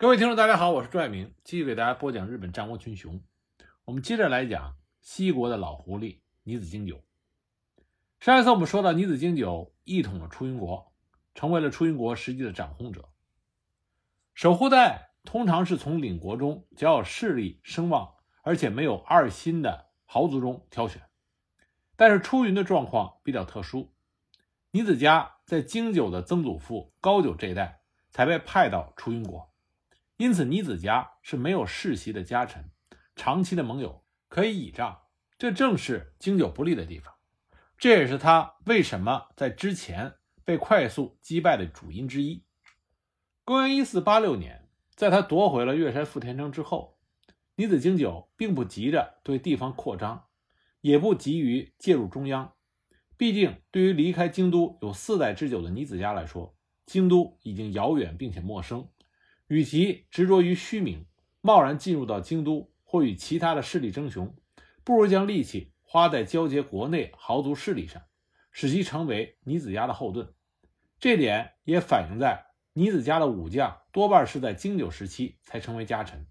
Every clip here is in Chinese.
各位听众，大家好，我是朱爱明，继续给大家播讲日本战国群雄。我们接着来讲西国的老狐狸尼子经久。上一次我们说到，尼子经久一统了出云国，成为了出云国实际的掌控者。守护代通常是从领国中较有势力、声望，而且没有二心的豪族中挑选。但是出云的状况比较特殊，尼子家在经久的曾祖父高久这一代才被派到出云国。因此，尼子家是没有世袭的家臣，长期的盟友可以倚仗，这正是经久不利的地方。这也是他为什么在之前被快速击败的主因之一。公元一四八六年，在他夺回了岳山富田城之后，尼子经久并不急着对地方扩张，也不急于介入中央。毕竟，对于离开京都有四代之久的尼子家来说，京都已经遥远并且陌生。与其执着于虚名，贸然进入到京都或与其他的势力争雄，不如将力气花在交结国内豪族势力上，使其成为尼子家的后盾。这点也反映在尼子家的武将多半是在经久时期才成为家臣，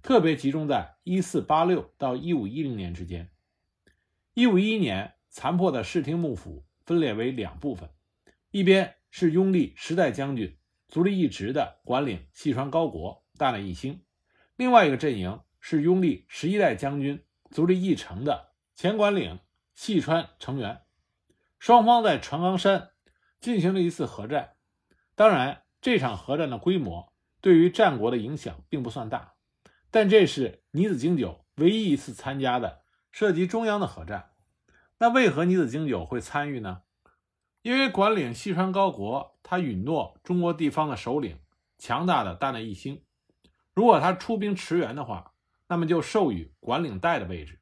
特别集中在1486到1510年之间。1511年，残破的室町幕府分裂为两部分，一边是拥立时代将军。足利义直的管领细川高国大内义兴，另外一个阵营是拥立十一代将军足利义成的前管领细川成员。双方在船冈山进行了一次合战。当然，这场合战的规模对于战国的影响并不算大，但这是尼子经久唯一一次参加的涉及中央的合战。那为何尼子经久会参与呢？因为管领西川高国，他允诺中国地方的首领强大的大内义兴，如果他出兵驰援的话，那么就授予管领代的位置。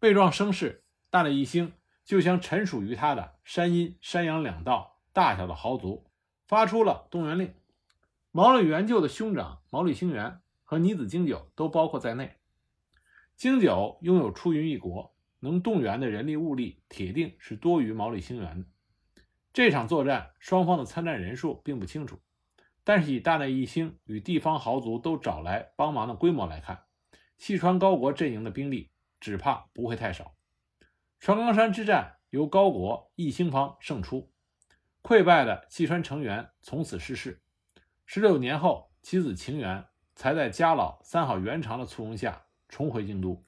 魏壮声势，大内义兴就向臣属于他的山阴、山阳两道大小的豪族发出了动员令。毛利元就的兄长毛利兴元和尼子经久都包括在内。经久拥有出云一国，能动员的人力物力，铁定是多于毛利兴元的。这场作战，双方的参战人数并不清楚，但是以大内义兴与地方豪族都找来帮忙的规模来看，细川高国阵营的兵力只怕不会太少。船冈山之战由高国义兴方胜出，溃败的细川成员从此逝世。十六年后，其子晴元才在家老三好元长的簇拥下重回京都。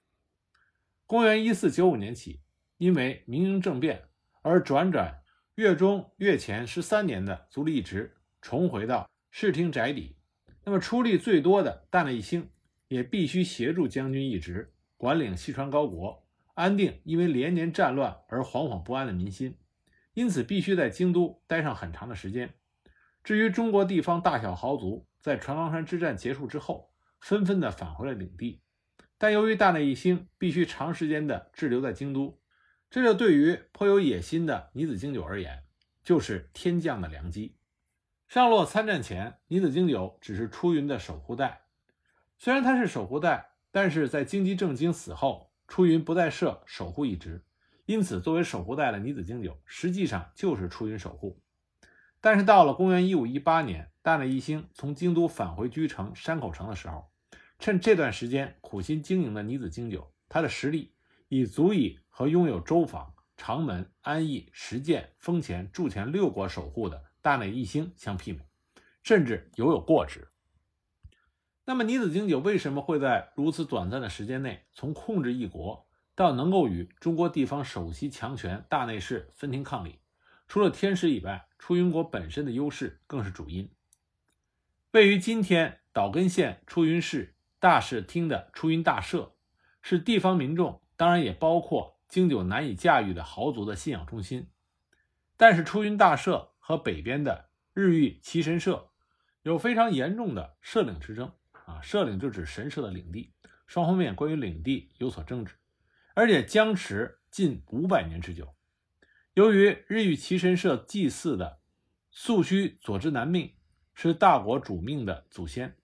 公元一四九五年起，因为明英政变而转转。月中月前十三年的足利义直重回到室町宅邸，那么出力最多的大内义兴也必须协助将军义直管领西川高国，安定因为连年战乱而惶惶不安的民心，因此必须在京都待上很长的时间。至于中国地方大小豪族，在船冈山之战结束之后，纷纷的返回了领地，但由于大内义兴必须长时间的滞留在京都。这就对于颇有野心的尼子经久而言，就是天降的良机。上洛参战前，尼子经久只是出云的守护代。虽然他是守护代，但是在京畿正经死后，出云不再设守护一职，因此作为守护代的尼子经久实际上就是出云守护。但是到了公元一五一八年，大内义兴从京都返回居城山口城的时候，趁这段时间苦心经营的尼子经久，他的实力已足以。和拥有周访、长门、安邑、石见、丰前、筑前六国守护的大内义兴相媲美，甚至犹有过之。那么，尼子经久为什么会在如此短暂的时间内，从控制一国到能够与中国地方首席强权大内氏分庭抗礼？除了天时以外，出云国本身的优势更是主因。位于今天岛根县出云市大社厅的出云大社，是地方民众，当然也包括。经久难以驾驭的豪族的信仰中心，但是出云大社和北边的日玉岐神社有非常严重的社领之争啊，社领就指神社的领地，双方面关于领地有所争执，而且僵持近五百年之久。由于日玉岐神社祭祀的素须佐之男命是大国主命的祖先，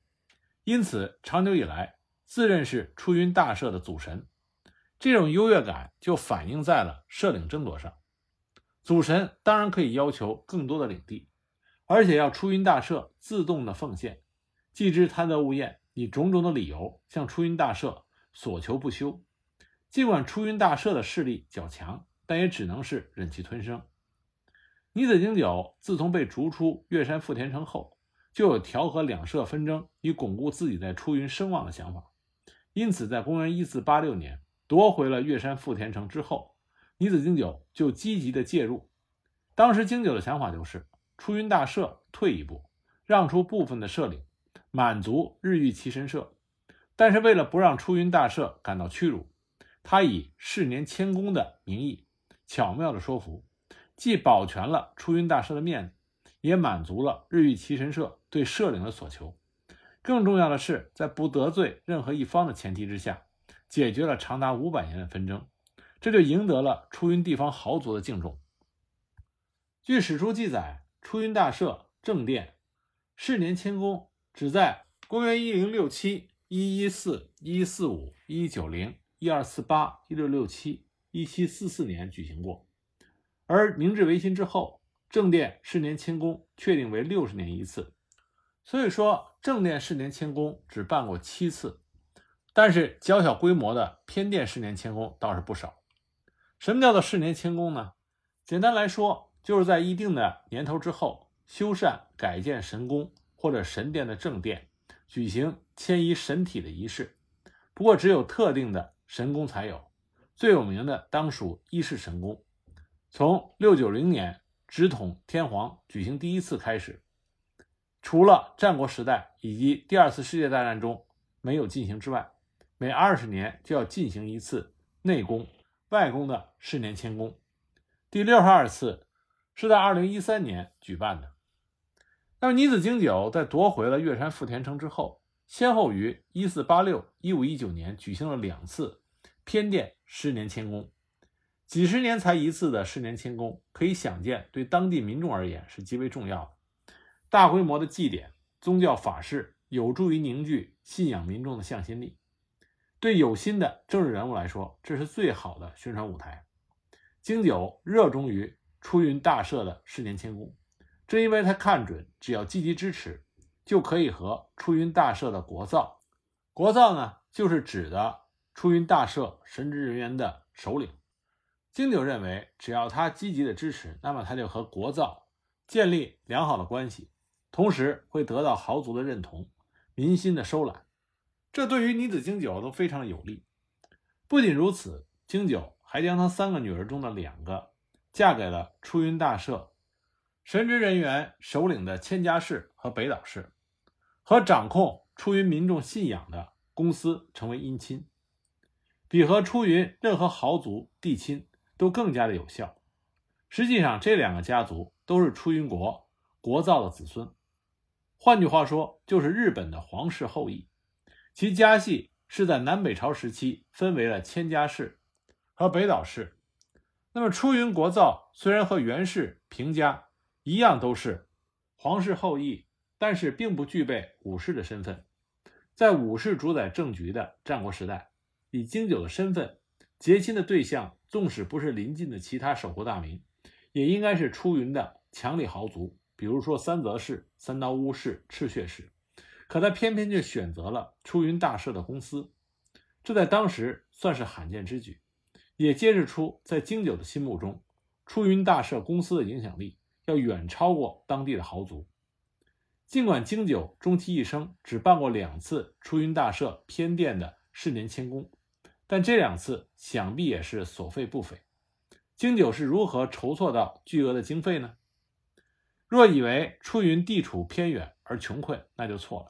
因此长久以来自认是出云大社的祖神。这种优越感就反映在了社领争夺上，祖神当然可以要求更多的领地，而且要出云大社自动的奉献，既知贪得无厌，以种种的理由向出云大社所求不休。尽管出云大社的势力较强，但也只能是忍气吞声。尼子经久自从被逐出岳山富田城后，就有调和两社纷争以巩固自己在出云声望的想法。因此，在公元一四八六年夺回了月山富田城之后，尼子经久就积极的介入。当时经久的想法就是出云大社退一步，让出部分的社领，满足日御岐神社。但是为了不让出云大社感到屈辱，他以世年谦恭的名义，巧妙的说服，既保全了出云大社的面子，也满足了日御岐神社对社领的所求。更重要的是，在不得罪任何一方的前提之下，解决了长达五百年的纷争，这就赢得了出云地方豪族的敬重。据史书记载，出云大社正殿世年谦恭只在公元一零六七、一一四、一四五、一九零。一二四八、一六六七、一七四四年举行过，而明治维新之后，正殿世年谦恭确定为六十年一次，所以说正殿世年谦恭只办过七次，但是较小规模的偏殿式年迁宫倒是不少。什么叫做式年迁宫呢？简单来说，就是在一定的年头之后，修缮改建神宫或者神殿的正殿，举行迁移神体的仪式。不过只有特定的。神宫才有，最有名的当属一世神宫。从六九零年直统天皇举行第一次开始，除了战国时代以及第二次世界大战中没有进行之外，每二十年就要进行一次内宫、外宫的十年迁宫。第六十二次是在二零一三年举办的。那么，尼子经久在夺回了岳山富田城之后，先后于一四八六、一五一九年举行了两次。偏殿十年迁宫，几十年才一次的十年迁宫，可以想见对当地民众而言是极为重要的。大规模的祭典、宗教法事，有助于凝聚信仰民众的向心力。对有心的政治人物来说，这是最好的宣传舞台。经久热衷于出云大社的十年迁宫，正因为他看准，只要积极支持，就可以和出云大社的国造，国造呢，就是指的。出云大社神职人员的首领经久认为，只要他积极的支持，那么他就和国造建立良好的关系，同时会得到豪族的认同、民心的收揽，这对于女子经久都非常有利。不仅如此，经久还将他三个女儿中的两个嫁给了出云大社神职人员首领的千家氏和北岛氏，和掌控出云民众信仰的公司成为姻亲。比和出云任何豪族帝亲都更加的有效。实际上，这两个家族都是出云国国造的子孙，换句话说，就是日本的皇室后裔。其家系是在南北朝时期分为了千家氏和北岛氏。那么，出云国造虽然和源氏平家一样都是皇室后裔，但是并不具备武士的身份。在武士主宰政局的战国时代。以经久的身份结亲的对象，纵使不是邻近的其他守国大名，也应该是出云的强力豪族，比如说三泽氏、三刀屋氏、赤血氏。可他偏偏却选择了出云大社的公司，这在当时算是罕见之举，也揭示出在经久的心目中，出云大社公司的影响力要远超过当地的豪族。尽管经久终其一生只办过两次出云大社偏殿的世年迁宫。但这两次想必也是所费不菲。经久是如何筹措到巨额的经费呢？若以为出云地处偏远而穷困，那就错了。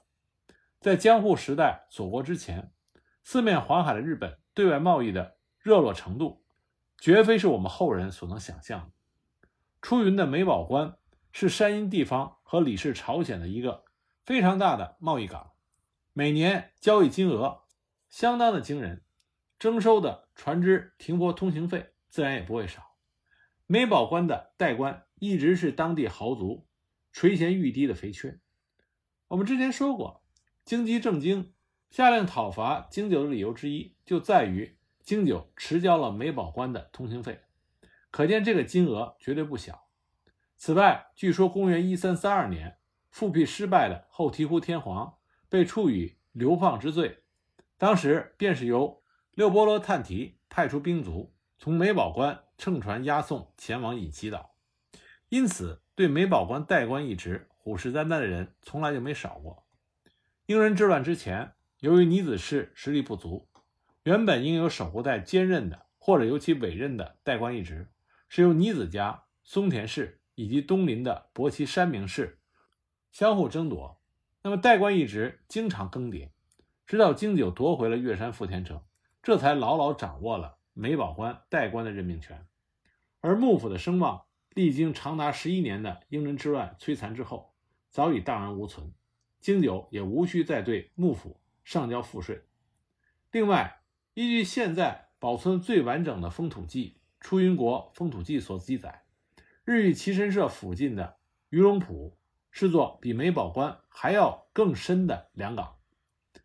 在江户时代锁国之前，四面环海的日本对外贸易的热络程度，绝非是我们后人所能想象的。出云的美保关是山阴地方和李氏朝鲜的一个非常大的贸易港，每年交易金额相当的惊人。征收的船只停泊通行费自然也不会少。美保关的代官一直是当地豪族垂涎欲滴的肥缺。我们之前说过，京畿正经下令讨伐京九的理由之一，就在于京九迟交了美保关的通行费，可见这个金额绝对不小。此外，据说公元一三三二年复辟失败的后醍醐天皇被处以流放之罪。当时便是由六波罗探提派出兵卒从梅保关乘船押送前往隐岐岛，因此对梅保关代官一职虎视眈眈的人从来就没少过。英人之乱之前，由于尼子氏实力不足，原本应由守护代兼任的或者由其委任的代官一职，是由尼子家、松田氏以及东邻的博奇山明氏相互争夺。那么代官一职经常更迭，直到经久夺回了越山富田城，这才牢牢掌握了梅保关代官的任命权。而幕府的声望，历经长达十一年的英人之乱摧残之后，早已荡然无存，经久也无需再对幕府上交赋税。另外，依据现在保存最完整的风土记《出云国风土记》所记载，日遇岐神社附近的鱼龙浦。是座比梅保关还要更深的良港，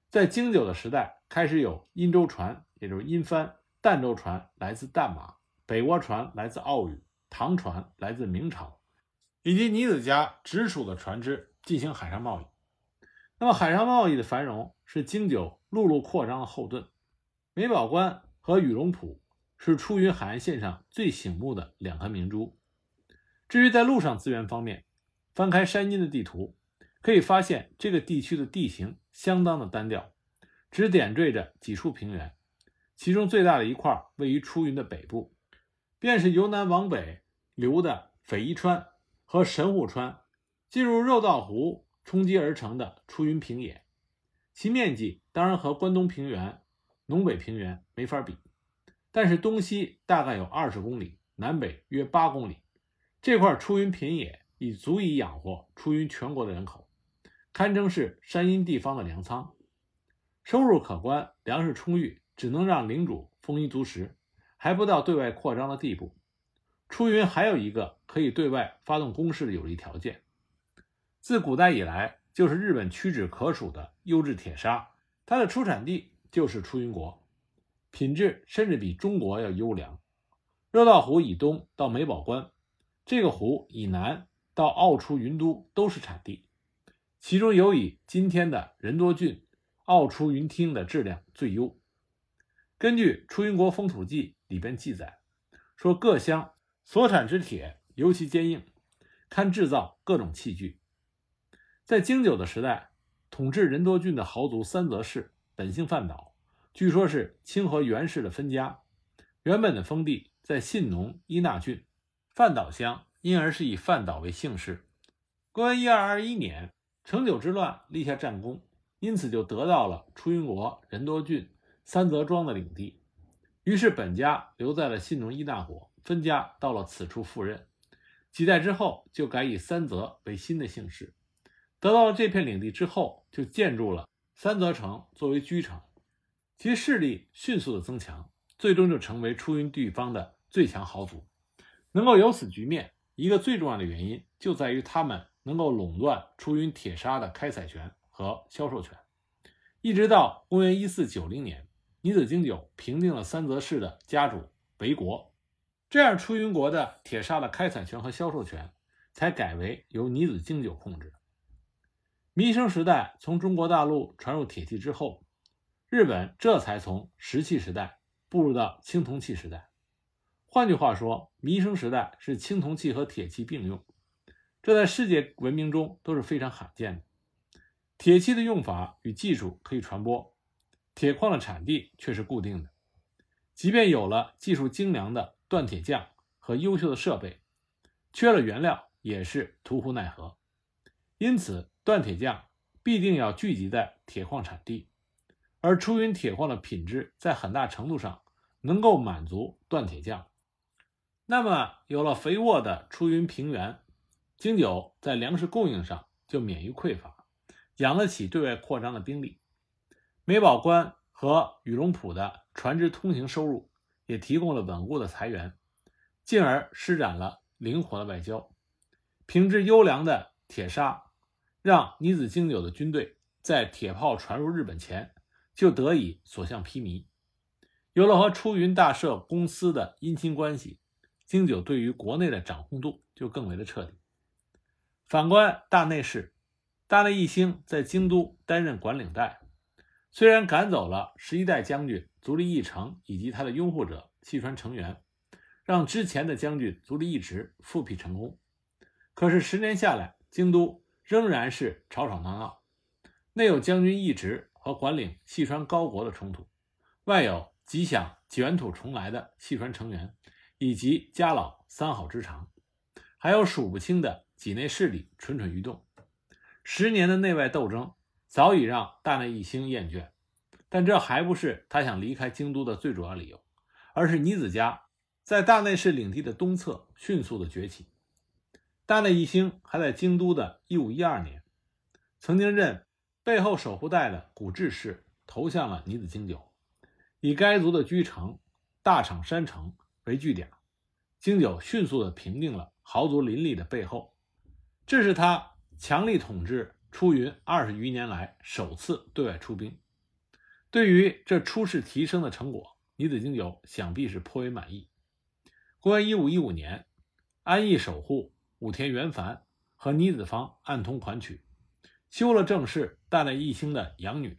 在经久的时代开始有殷州船，也就是殷帆；儋州船来自淡马，北倭船来自奥羽，唐船来自明朝，以及尼子家直属的船只进行海上贸易。那么，海上贸易的繁荣是经久陆路扩张的后盾。梅保关和羽龙浦是出云海岸线上最醒目的两颗明珠。至于在陆上资源方面，翻开山阴的地图，可以发现这个地区的地形相当的单调，只点缀着几处平原。其中最大的一块位于出云的北部，便是由南往北流的斐伊川和神户川，进入肉道湖冲击而成的出云平野。其面积当然和关东平原、东北平原没法比，但是东西大概有二十公里，南北约八公里。这块出云平野。已足以养活出云全国的人口，堪称是山阴地方的粮仓，收入可观，粮食充裕，只能让领主丰衣足食，还不到对外扩张的地步。出云还有一个可以对外发动攻势的有利条件，自古代以来就是日本屈指可数的优质铁砂，它的出产地就是出云国，品质甚至比中国要优良。热道湖以东到梅保关，这个湖以南。到奥出云都都是产地，其中尤以今天的仁多郡奥出云町的质量最优。根据《出云国风土记》里边记载，说各乡所产之铁尤其坚硬，堪制造各种器具。在经久的时代，统治仁多郡的豪族三泽氏本姓范岛，据说是清河源氏的分家，原本的封地在信浓伊那郡范岛乡。因而是以范岛为姓氏。公元一二二一年，成九之乱立下战功，因此就得到了出云国仁多郡三泽庄的领地。于是本家留在了信浓伊那国，分家到了此处赴任。几代之后，就改以三泽为新的姓氏。得到了这片领地之后，就建筑了三泽城作为居城，其势力迅速的增强，最终就成为出云地方的最强豪族。能够有此局面。一个最重要的原因就在于他们能够垄断出云铁砂的开采权和销售权，一直到公元一四九零年，尼子经久平定了三泽氏的家主为国，这样出云国的铁砂的开采权和销售权才改为由尼子经久控制。弥生时代从中国大陆传入铁器之后，日本这才从石器时代步入到青铜器时代。换句话说，弥生时代是青铜器和铁器并用，这在世界文明中都是非常罕见的。铁器的用法与技术可以传播，铁矿的产地却是固定的。即便有了技术精良的锻铁匠和优秀的设备，缺了原料也是徒呼奈何。因此，锻铁匠必定要聚集在铁矿产地，而出云铁矿的品质在很大程度上能够满足锻铁匠。那么，有了肥沃的出云平原，经久在粮食供应上就免于匮乏，养得起对外扩张的兵力。梅保关和羽龙浦的船只通行收入也提供了稳固的财源，进而施展了灵活的外交。品质优良的铁砂，让尼子经久的军队在铁炮传入日本前就得以所向披靡。有了和出云大社公司的姻亲关系。经久对于国内的掌控度就更为的彻底。反观大内氏，大内义兴在京都担任管领代，虽然赶走了十一代将军足利义成以及他的拥护者细川成员，让之前的将军足利义直复辟成功，可是十年下来，京都仍然是吵吵闹闹，内有将军一职和管领细川高国的冲突，外有极想卷土重来的细川成员以及家老三好之长，还有数不清的畿内势力蠢蠢欲动。十年的内外斗争早已让大内义兴厌倦，但这还不是他想离开京都的最主要理由，而是尼子家在大内氏领地的东侧迅速的崛起。大内义兴还在京都的一五一二年，曾经任背后守护带的古志氏投向了尼子经久，以该族的居城大场山城为据点，经久迅速的平定了豪族林立的背后，这是他。强力统治出云二十余年来首次对外出兵，对于这出世提升的成果，尼子经久想必是颇为满意。公元一五一五年，安义守护武田元繁和尼子方暗通款曲，修了正室大内义兴的养女，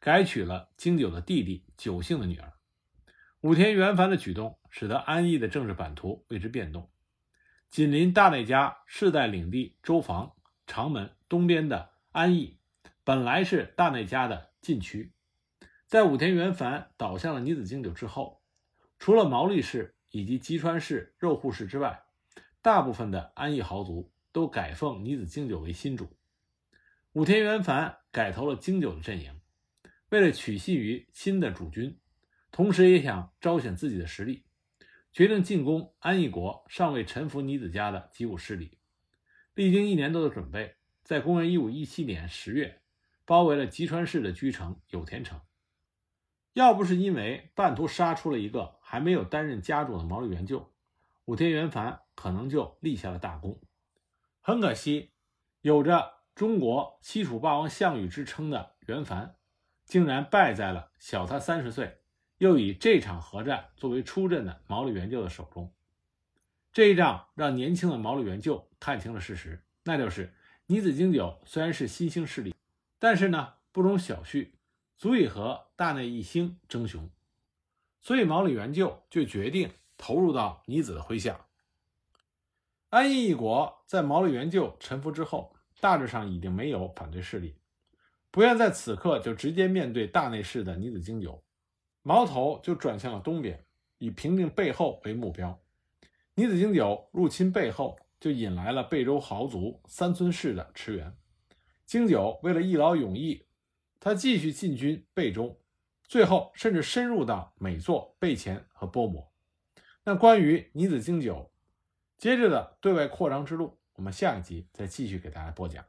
改娶了京九的弟弟九幸的女儿。武田元繁的举动使得安义的政治版图为之变动，紧邻大内家世代领地周防。长门东边的安义，本来是大内家的禁区，在武田元繁倒向了尼子经久之后，除了毛利氏以及吉川氏、肉户氏之外，大部分的安义豪族都改奉尼子经久为新主。武田元繁改投了经久的阵营，为了取信于新的主君，同时也想彰显自己的实力，决定进攻安义国尚未臣服尼子家的吉武势力。历经一年多的准备，在公元一五一七年十月，包围了吉川市的居城有田城。要不是因为半途杀出了一个还没有担任家主的毛利元就，武田元繁可能就立下了大功。很可惜，有着中国西楚霸王项羽之称的元繁，竟然败在了小他三十岁，又以这场核战作为出阵的毛利元就的手中。这一仗让年轻的毛利元就看清了事实，那就是尼子经久虽然是新兴势力，但是呢不容小觑，足以和大内义兴争雄，所以毛利元就就决定投入到尼子的麾下。安义一国在毛利元就臣服之后，大致上已经没有反对势力，不愿在此刻就直接面对大内氏的尼子经久，矛头就转向了东边，以平定背后为目标。尼子经久入侵背后，就引来了贝州豪族三村氏的驰援。经久为了一劳永逸，他继续进军贝州，最后甚至深入到美作、贝前和波摩。那关于尼子经久接着的对外扩张之路，我们下一集再继续给大家播讲。